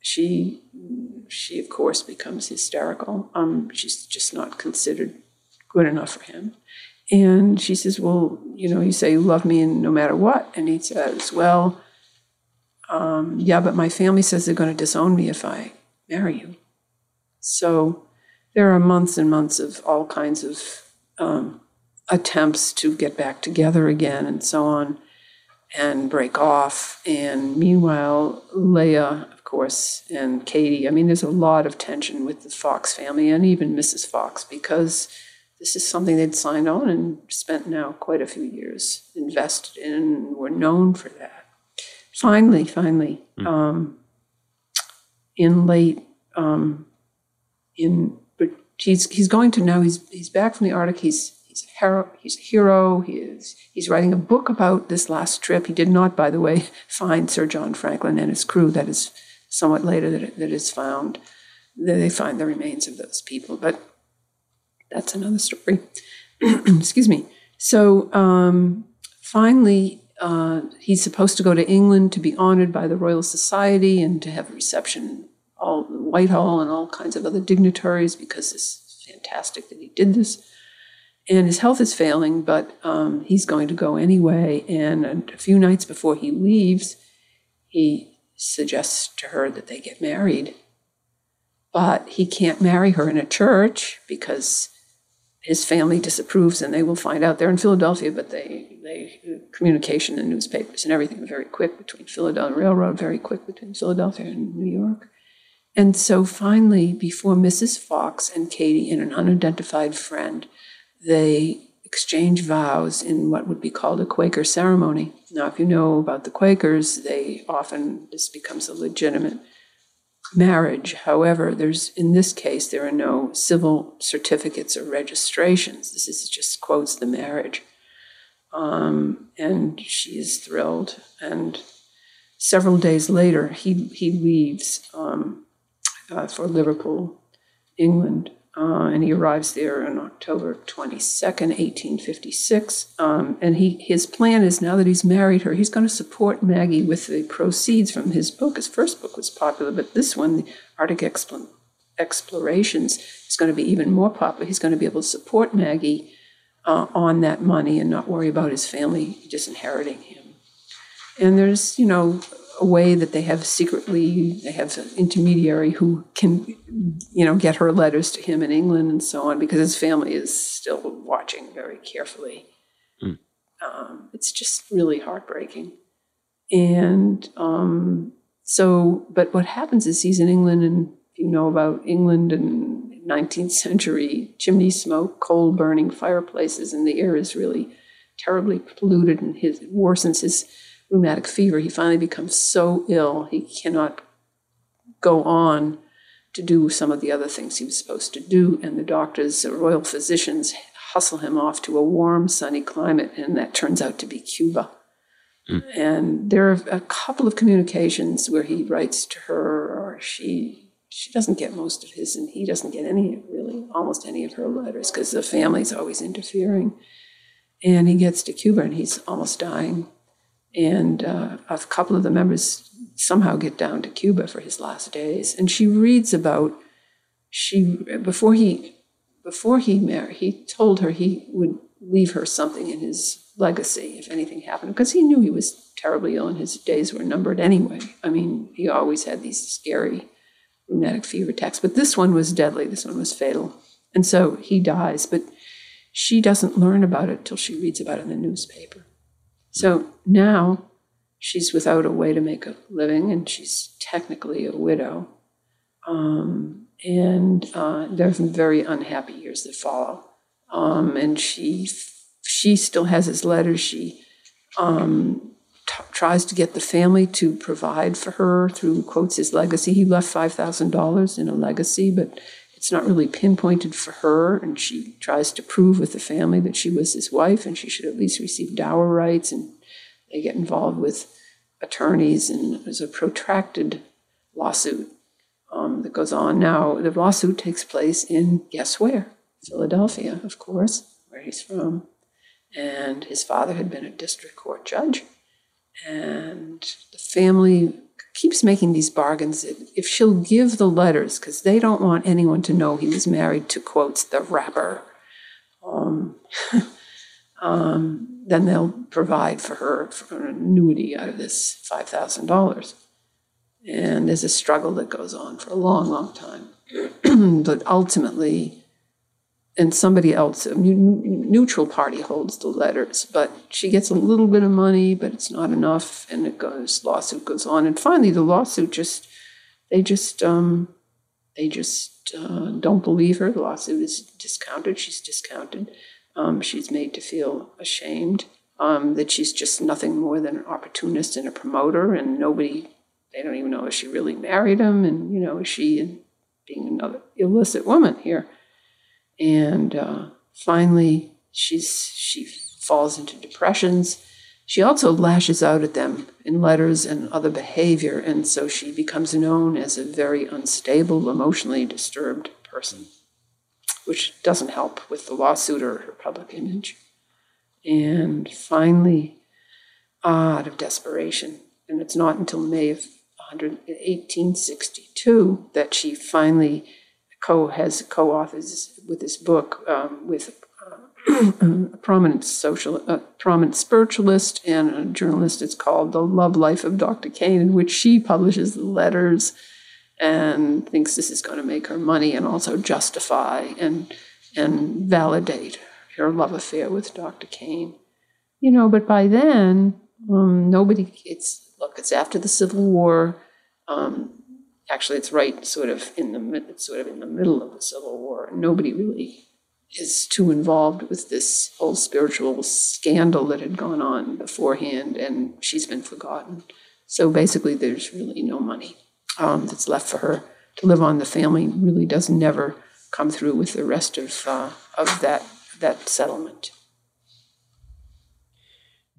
she she of course becomes hysterical. Um, she's just not considered good enough for him. And she says, Well, you know, you say you love me and no matter what. And he says, Well, um, yeah, but my family says they're going to disown me if I marry you. So there are months and months of all kinds of um, attempts to get back together again and so on and break off. And meanwhile, Leah, of course, and Katie, I mean, there's a lot of tension with the Fox family and even Mrs. Fox because this is something they'd signed on and spent now quite a few years invested in and were known for that. Finally, finally, mm. um, in late, um, in he's he's going to now. He's he's back from the Arctic. He's He's a hero. He's a hero. He is. He's writing a book about this last trip. He did not, by the way, find Sir John Franklin and his crew. That is somewhat later that, that is found. They find the remains of those people, but that's another story. Excuse me. So um, finally, uh, he's supposed to go to England to be honored by the Royal Society and to have a reception all Whitehall and all kinds of other dignitaries because it's fantastic that he did this and his health is failing, but um, he's going to go anyway. And a few nights before he leaves, he suggests to her that they get married. But he can't marry her in a church because his family disapproves, and they will find out. They're in Philadelphia, but they, they communication and newspapers and everything very quick between Philadelphia Railroad, very quick between Philadelphia and New York. And so finally, before Mrs. Fox and Katie and an unidentified friend they exchange vows in what would be called a Quaker ceremony. Now, if you know about the Quakers, they often, this becomes a legitimate marriage. However, there's, in this case, there are no civil certificates or registrations. This is just quotes the marriage. Um, and she is thrilled. And several days later, he, he leaves um, uh, for Liverpool, England. Uh, and he arrives there on October 22nd, 1856. Um, and he, his plan is now that he's married her, he's going to support Maggie with the proceeds from his book. His first book was popular, but this one, Arctic Expl- Explorations, is going to be even more popular. He's going to be able to support Maggie uh, on that money and not worry about his family disinheriting him. And there's, you know, a way that they have secretly they have an intermediary who can you know get her letters to him in England and so on because his family is still watching very carefully. Mm. Um, it's just really heartbreaking, and um, so but what happens is he's in England and you know about England and 19th century chimney smoke, coal burning fireplaces, and the air is really terribly polluted and his worsens his rheumatic fever. He finally becomes so ill he cannot go on to do some of the other things he was supposed to do. And the doctors, the royal physicians, hustle him off to a warm, sunny climate, and that turns out to be Cuba. Mm. And there are a couple of communications where he writes to her, or she she doesn't get most of his, and he doesn't get any, really, almost any of her letters because the family's always interfering. And he gets to Cuba, and he's almost dying and uh, a couple of the members somehow get down to Cuba for his last days. And she reads about she before he before he married, he told her he would leave her something in his legacy if anything happened, because he knew he was terribly ill and his days were numbered anyway. I mean, he always had these scary rheumatic fever attacks. But this one was deadly. This one was fatal. And so he dies, but she doesn't learn about it till she reads about it in the newspaper. So now she's without a way to make a living, and she's technically a widow. Um, and uh, there's some very unhappy years that follow. Um, and she she still has his letters. She um, t- tries to get the family to provide for her through quotes his legacy. He left five thousand dollars in a legacy, but it's not really pinpointed for her. And she tries to prove with the family that she was his wife and she should at least receive dower rights. And they get involved with attorneys, and there's a protracted lawsuit um, that goes on. Now, the lawsuit takes place in guess where? Philadelphia, of course, where he's from. And his father had been a district court judge. And the family keeps making these bargains. If she'll give the letters, because they don't want anyone to know he was married to, quotes, the rapper, um, um, then they'll provide for her for an annuity out of this $5,000. And there's a struggle that goes on for a long, long time. but ultimately, and somebody else, a neutral party holds the letters, but she gets a little bit of money, but it's not enough, and it goes lawsuit goes on, and finally the lawsuit just they just um, they just uh, don't believe her. The lawsuit is discounted. She's discounted. Um, she's made to feel ashamed um, that she's just nothing more than an opportunist and a promoter, and nobody they don't even know if she really married him, and you know is she being another illicit woman here. And uh, finally, she's she falls into depressions. She also lashes out at them in letters and other behavior, and so she becomes known as a very unstable, emotionally disturbed person, which doesn't help with the lawsuit or her public image. And finally, out of desperation, and it's not until May of 1862 that she finally co has co-authors with this book um, with uh, a prominent social, a prominent spiritualist and a journalist. It's called The Love Life of Dr. Kane, in which she publishes letters and thinks this is going to make her money and also justify and and validate her love affair with Dr. Kane. You know, but by then, um, nobody. It's look. It's after the Civil War. Um, actually it's right sort of in the sort of in the middle of the Civil War. Nobody really is too involved with this whole spiritual scandal that had gone on beforehand, and she's been forgotten. So basically, there's really no money um, that's left for her to live on. The family really does never come through with the rest of uh, of that that settlement.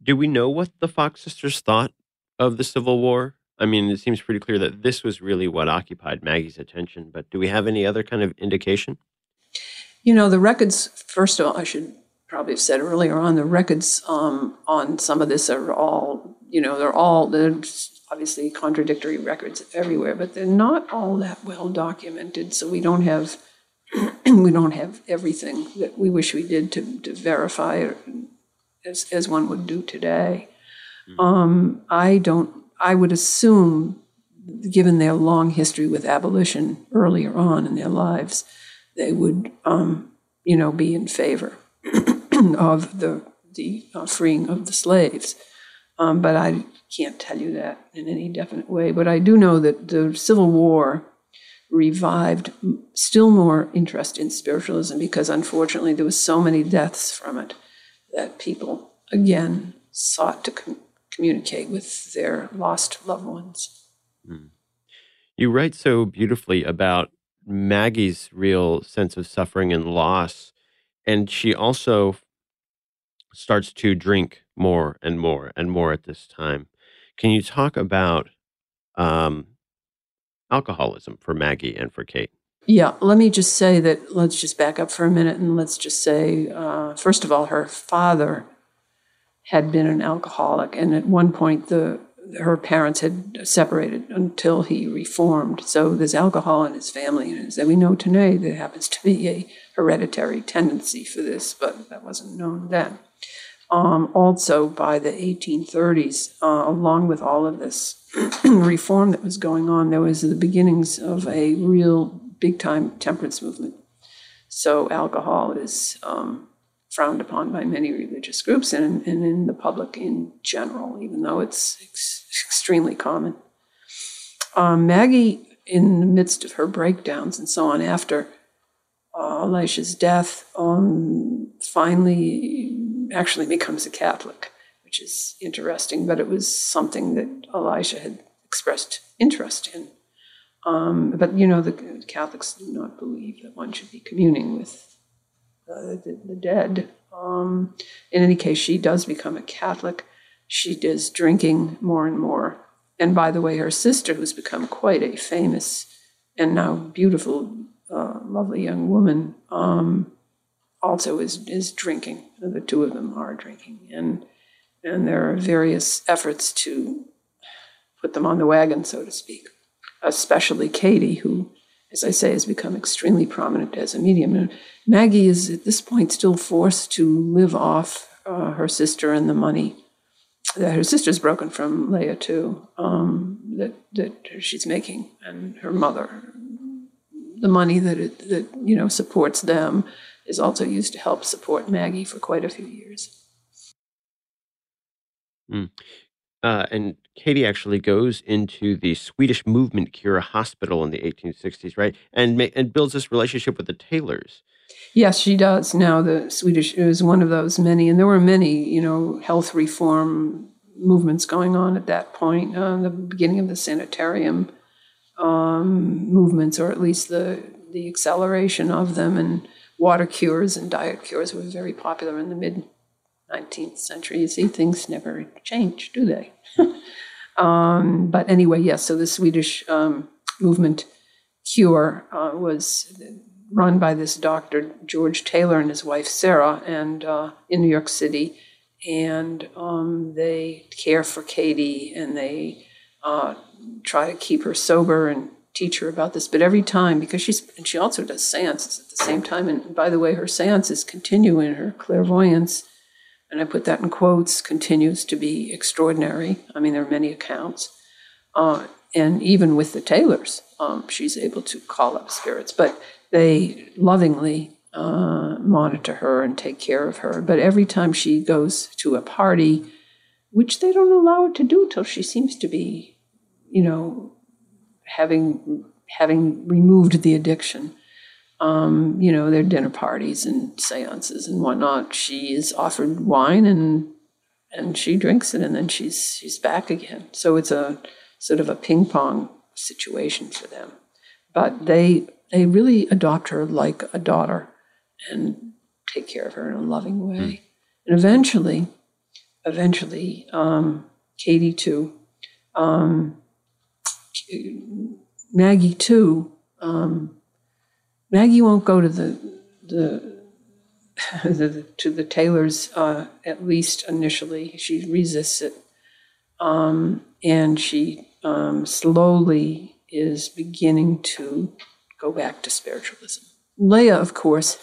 Do we know what the Fox sisters thought of the Civil War? I mean, it seems pretty clear that this was really what occupied Maggie's attention, but do we have any other kind of indication? You know, the records, first of all, I should probably have said earlier on, the records um, on some of this are all, you know, they're all, there's obviously contradictory records everywhere, but they're not all that well documented. So we don't have, we don't have everything that we wish we did to, to verify as, as one would do today. Mm-hmm. Um, I don't I would assume, given their long history with abolition earlier on in their lives, they would, um, you know, be in favor of the the uh, freeing of the slaves. Um, but I can't tell you that in any definite way. But I do know that the Civil War revived still more interest in spiritualism because unfortunately there was so many deaths from it that people again sought to communicate with their lost loved ones. Mm. You write so beautifully about Maggie's real sense of suffering and loss. And she also starts to drink more and more and more at this time. Can you talk about um, alcoholism for Maggie and for Kate? Yeah, let me just say that let's just back up for a minute and let's just say, uh, first of all, her father had been an alcoholic, and at one point the her parents had separated until he reformed. So there's alcohol in his family, and as we know today, there happens to be a hereditary tendency for this, but that wasn't known then. Um, also, by the 1830s, uh, along with all of this reform that was going on, there was the beginnings of a real big time temperance movement. So, alcohol is um, frowned upon by many religious groups and, and in the public in general, even though it's ex- extremely common. Um, Maggie, in the midst of her breakdowns and so on, after uh, Elisha's death, um, finally actually becomes a Catholic, which is interesting, but it was something that Elisha had expressed interest in. Um, but you know, the Catholics do not believe that one should be communing with the, the, dead. Um, in any case, she does become a Catholic. She is drinking more and more. And by the way, her sister, who's become quite a famous and now beautiful, uh, lovely young woman, um, also is is drinking. The two of them are drinking, and and there are various efforts to put them on the wagon, so to speak. Especially Katie, who, as I say, has become extremely prominent as a medium. And Maggie is at this point still forced to live off uh, her sister and the money that her sister's broken from Leah too. Um, that that she's making, and her mother, the money that it, that you know supports them is also used to help support Maggie for quite a few years. Mm. Uh, and Katie actually goes into the Swedish movement cure hospital in the 1860s, right? And ma- and builds this relationship with the Taylors. Yes, she does. Now the Swedish is one of those many, and there were many, you know, health reform movements going on at that point. Uh, the beginning of the sanitarium um, movements, or at least the the acceleration of them, and water cures and diet cures were very popular in the mid 19th century. You see, things never change, do they? um, but anyway, yes, so the Swedish um, movement cure uh, was run by this doctor, George Taylor, and his wife, Sarah, and uh, in New York City. And um, they care for Katie and they uh, try to keep her sober and teach her about this, but every time, because she's, and she also does seances at the same time. And by the way, her seances continue in her clairvoyance, and I put that in quotes, continues to be extraordinary. I mean, there are many accounts. Uh, and even with the Taylors, um, she's able to call up spirits, but they lovingly uh, monitor her and take care of her. But every time she goes to a party, which they don't allow her to do till she seems to be, you know, having having removed the addiction. Um, you know, their dinner parties and seances and whatnot. She is offered wine and and she drinks it and then she's she's back again. So it's a sort of a ping pong situation for them. But they they really adopt her like a daughter and take care of her in a loving way. Mm. And eventually, eventually, um, Katie too, um, Maggie too. Um, Maggie won't go to the the, the to the Taylors uh, at least initially. She resists it, um, and she um, slowly is beginning to go back to spiritualism. Leah, of course,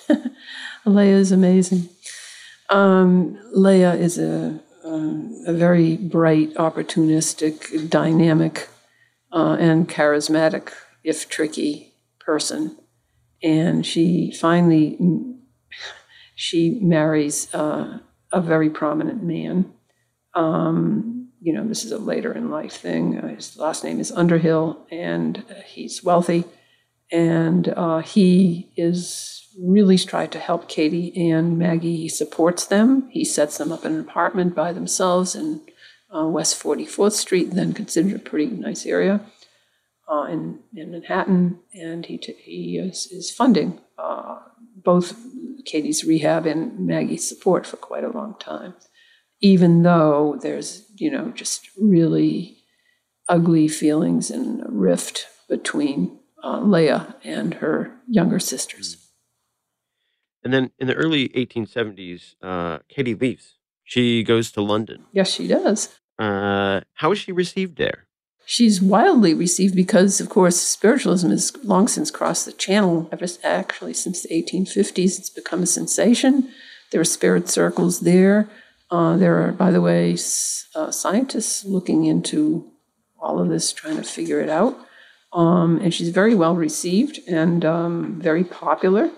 Leah is amazing. Um, Leah is a, um, a very bright, opportunistic, dynamic uh, and charismatic, if tricky, person. And she finally she marries uh, a very prominent man. Um, you know, this is a later in life thing. Uh, his last name is Underhill, and uh, he's wealthy, and uh, he is really tried to help Katie and Maggie. He supports them. He sets them up in an apartment by themselves in uh, West 44th Street, then considered a pretty nice area uh, in, in Manhattan, and he, t- he is, is funding uh, both Katie's rehab and Maggie's support for quite a long time, even though there's, you know, just really ugly feelings and a rift between uh, Leah and her younger sisters. And then in the early 1870s, uh, Katie leaves. She goes to London. Yes, she does. Uh, how is she received there? She's wildly received because, of course, spiritualism has long since crossed the channel. Ever, actually, since the 1850s, it's become a sensation. There are spirit circles there. Uh, there are, by the way, uh, scientists looking into all of this, trying to figure it out. Um, and she's very well received and um, very popular.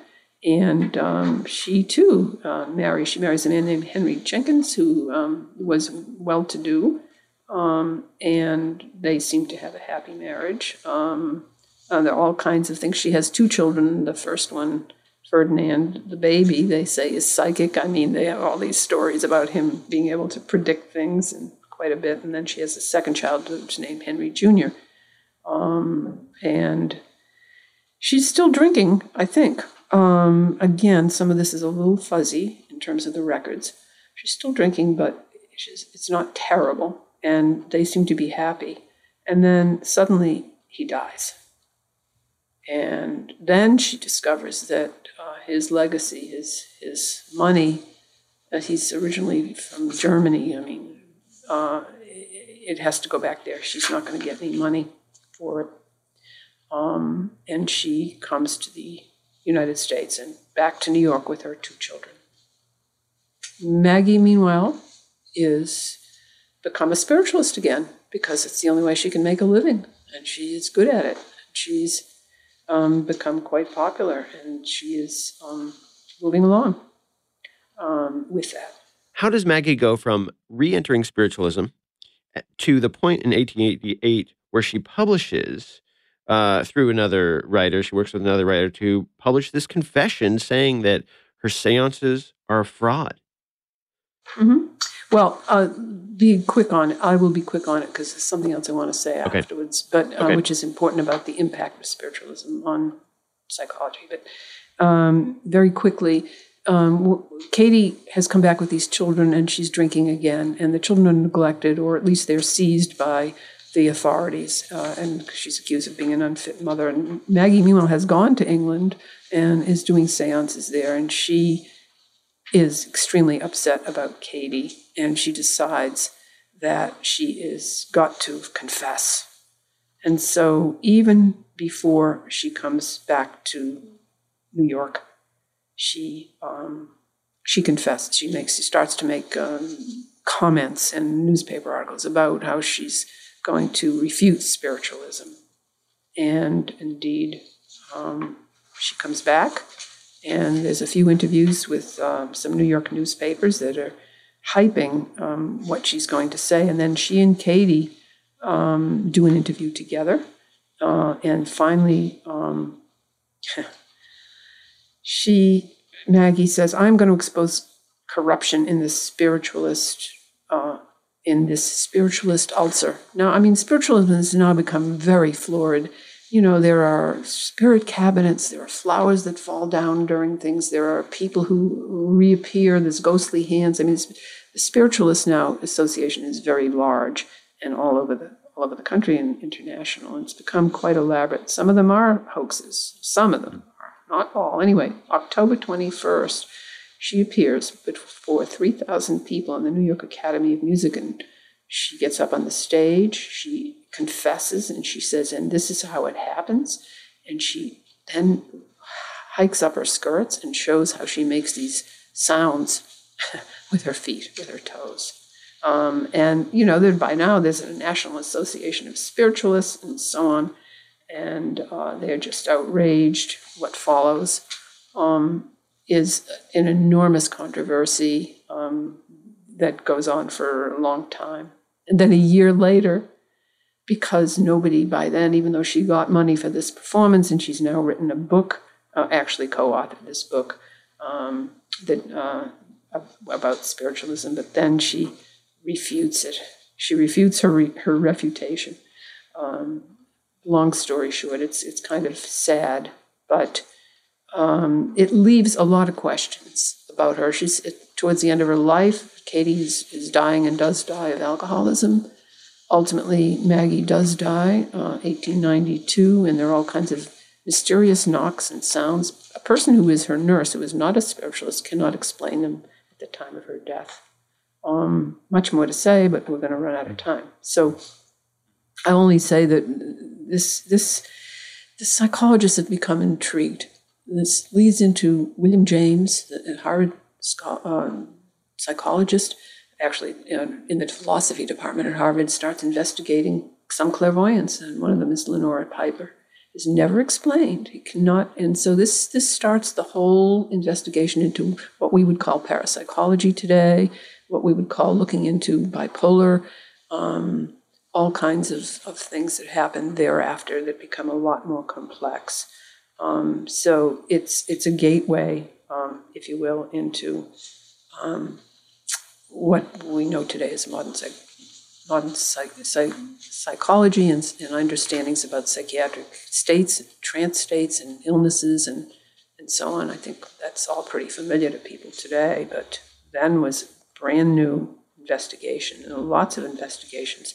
And um, she too uh, marries. She marries a man named Henry Jencken, who um, was well-to-do, um, and they seem to have a happy marriage. Um, uh, there are all kinds of things. She has two children. The first one, Ferdinand, the baby, they say is psychic. I mean, they have all these stories about him being able to predict things and quite a bit. And then she has a second child, who's named Henry Jr. Um, and she's still drinking, I think. Um, again, some of this is a little fuzzy in terms of the records. She's still drinking, but it's not terrible, and they seem to be happy. And then suddenly he dies. And then she discovers that uh, his legacy, his, his money, that he's originally from Germany, I mean, uh, it, has to go back there. She's not going to get any money for it. Um, and she comes to the United States and back to New York with her two children. Maggie, meanwhile, is become a spiritualist again because it's the only way she can make a living, and she is good at it. She's um, become quite popular, and she is um, moving along um, with that. How does Maggie go from re entering spiritualism eh, to the point in 1888 where she publishes uh, through another writer, she works with another writer to publish this confession saying that her seances are a fraud? hmm Well, uh, be quick on it. I will be quick on it because there's something else I want to say Okay. afterwards, but uh, Okay. which is important about the impact of spiritualism on psychology. But um, very quickly, um, Katie has come back with these children, and she's drinking again, and the children are neglected, or at least they're seized by the authorities, uh, and she's accused of being an unfit mother. And Maggie, meanwhile, has gone to England and is doing seances there, and she is extremely upset about Katie, and she decides that she is got to confess. And so, even before she comes back to New York, she um, she confesses. She makes she starts to make um, comments and newspaper articles about how she's going to refute spiritualism, and indeed, um, she comes back and there's a few interviews with um, some New York newspapers that are hyping um, what she's going to say. And then she and Katie um, do an interview together. Uh, and finally, um, she, Maggie says, I'm going to expose corruption in this spiritualist. Uh, in this spiritualist ulcer. Now, I mean, spiritualism has now become very florid you know, there are spirit cabinets, there are flowers that fall down during things, there are people who reappear, there's ghostly hands. I mean, the spiritualist now association is very large and all over the all over the country and international. And it's become quite elaborate. Some of them are hoaxes. Some of them are, not all. Anyway, October 21st, she appears before 3,000 people in the New York Academy of Music and she gets up on the stage, she confesses, and she says, and this is how it happens. And she then hikes up her skirts and shows how she makes these sounds with her feet, with her toes. Um, and, you know, there, by now there's a National Association of Spiritualists and so on, and uh, they're just outraged. What follows um, is an enormous controversy um, that goes on for a long time. And then a year later, because nobody by then, even though she got money for this performance, and she's now written a book, uh, actually co-authored this book um, that uh, about spiritualism, but then she refutes it. She refutes her re- her refutation. Um, long story short, it's it's kind of sad, but um, it leaves a lot of questions about her. She's it, towards the end of her life. Katie is, is dying and does die of alcoholism. Ultimately, Maggie does die, uh, 1892, and there are all kinds of mysterious knocks and sounds. A person who is her nurse, who is not a spiritualist, cannot explain them at the time of her death. Um, much more to say, but we're going to run out of time. So I only say that this this the psychologists have become intrigued. This leads into William James, the Harvard um, psychologist, actually in the philosophy department at Harvard, starts investigating some clairvoyance, and one of them is Leonora Piper. Is never explained. He cannot, and so this this starts the whole investigation into what we would call parapsychology today, what we would call looking into bipolar, um, all kinds of, of things that happen thereafter that become a lot more complex. Um, so it's it's a gateway, um, if you will, into um, what we know today as modern psych, modern psych, psych, psychology and, and, understandings about psychiatric states, trance states, and illnesses, and and so on. I think that's all pretty familiar to people today, but then was brand new investigation, and lots of investigations.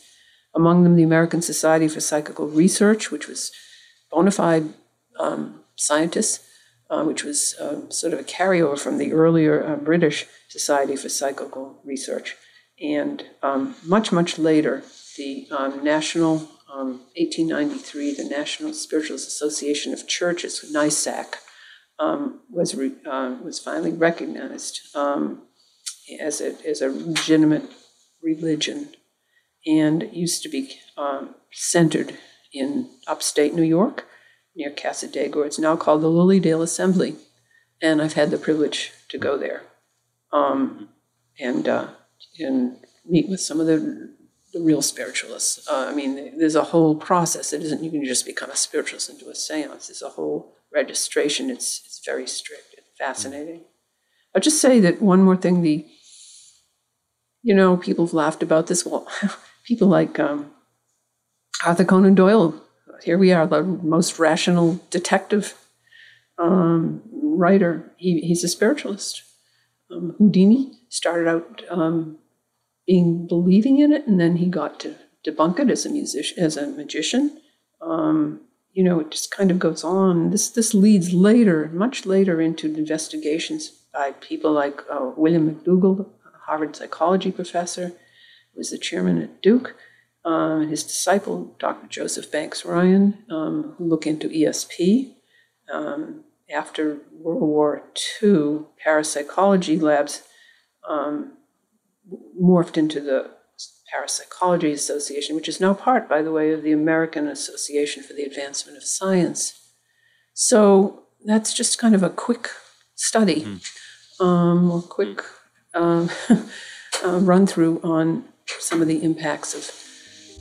Among them, the American Society for Psychical Research, which was bona fide um, scientists, uh, which was uh, sort of a carryover from the earlier uh, British Society for Psychical Research. And um, much, much later, the um, National, 1893, um, the National Spiritualist Association of Churches, NISAC, um, was, re- uh, was finally recognized um, as, a, as a legitimate religion. And used to be centered in upstate New York near Cassadaga. It's now called the Lily Dale Assembly, and I've had the privilege to go there um, and uh, and meet with some of the the real spiritualists. Uh, I mean, there's a whole process. It isn't you can just become a spiritualist and do a séance. There's a whole registration. It's it's very strict and fascinating. I'll just say that one more thing. The you know people have laughed about this. Well, people like um, Arthur Conan Doyle here we are, the most rational detective um, writer. He, he's a spiritualist. Um, Houdini started out um, being believing in it, and then he got to debunk it as a musician, as a magician. Um, you know, it just kind of goes on. This this leads later, much later, into investigations by people like uh, William McDougall, Harvard psychology professor, who was the chairman at Duke uh, his disciple, Dr. Joseph Banks Rhine, um, who look into ESP. Um, after World War II, parapsychology labs um, morphed into the Parapsychology Association, which is now part, by the way, of the American Association for the Advancement of Science. So that's just kind of a quick study, mm. um, or quick um, uh, run through on some of the impacts of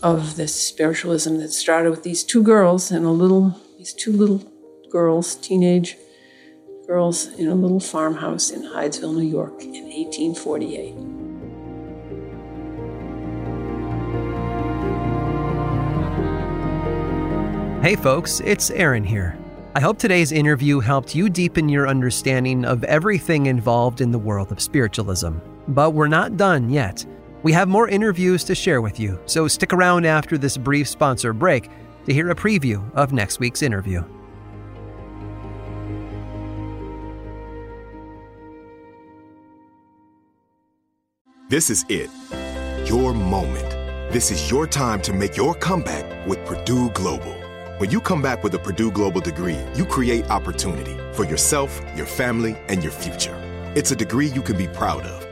of this spiritualism that started with these two girls and a little, these two little girls, teenage girls, in a little farmhouse in Hydesville, New York in 1848. Hey folks, it's Aaron here. I hope today's interview helped you deepen your understanding of everything involved in the world of spiritualism. But we're not done yet. We have more interviews to share with you, so stick around after this brief sponsor break to hear a preview of next week's interview. This is it. Your moment. This is your time to make your comeback with Purdue Global. When you come back with a Purdue Global degree, you create opportunity for yourself, your family, and your future. It's a degree you can be proud of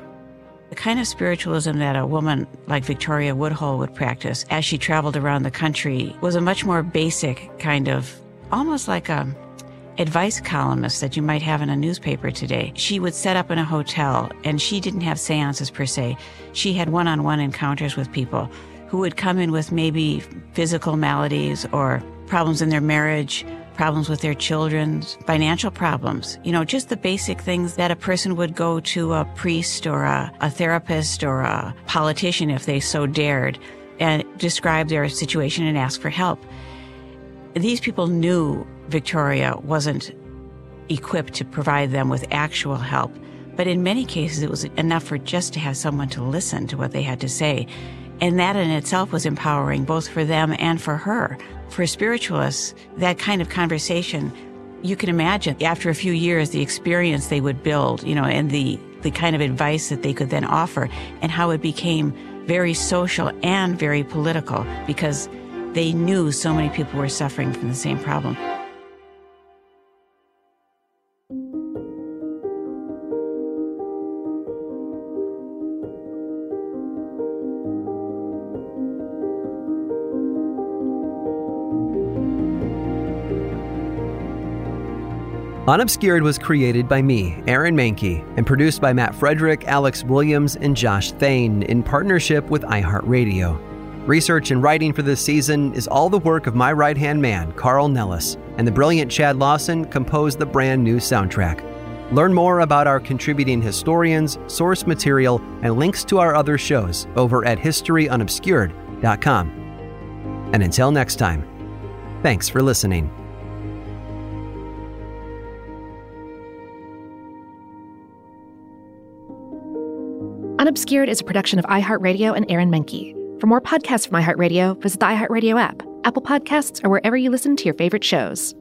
The kind of spiritualism that a woman like Victoria Woodhull would practice as she traveled around the country was a much more basic kind of, almost like a advice columnist that you might have in a newspaper today. She would set up in a hotel and she didn't have seances per se. She had one-on-one encounters with people who would come in with maybe physical maladies or problems in their marriage problems with their children, financial problems, you know, just the basic things that a person would go to a priest or a, a therapist or a politician if they so dared and describe their situation and ask for help. These people knew Victoria wasn't equipped to provide them with actual help, but in many cases it was enough for just to have someone to listen to what they had to say. And that in itself was empowering both for them and for her. For spiritualists, that kind of conversation, you can imagine after a few years, the experience they would build, you know, and the, the kind of advice that they could then offer and how it became very social and very political because they knew so many people were suffering from the same problem. Unobscured was created by me, Aaron Mahnke, and produced by Matt Frederick, Alex Williams, and Josh Thane in partnership with iHeartRadio. Research and writing for this season is all the work of my right hand man, Carl Nellis, and the brilliant Chad Lawson composed the brand new soundtrack. Learn more about our contributing historians, source material, and links to our other shows over at historyunobscured.com. And until next time, thanks for listening. Unobscured is a production of iHeartRadio and Aaron Mahnke. For more podcasts from iHeartRadio, visit the iHeartRadio app, Apple Podcasts, or wherever you listen to your favorite shows.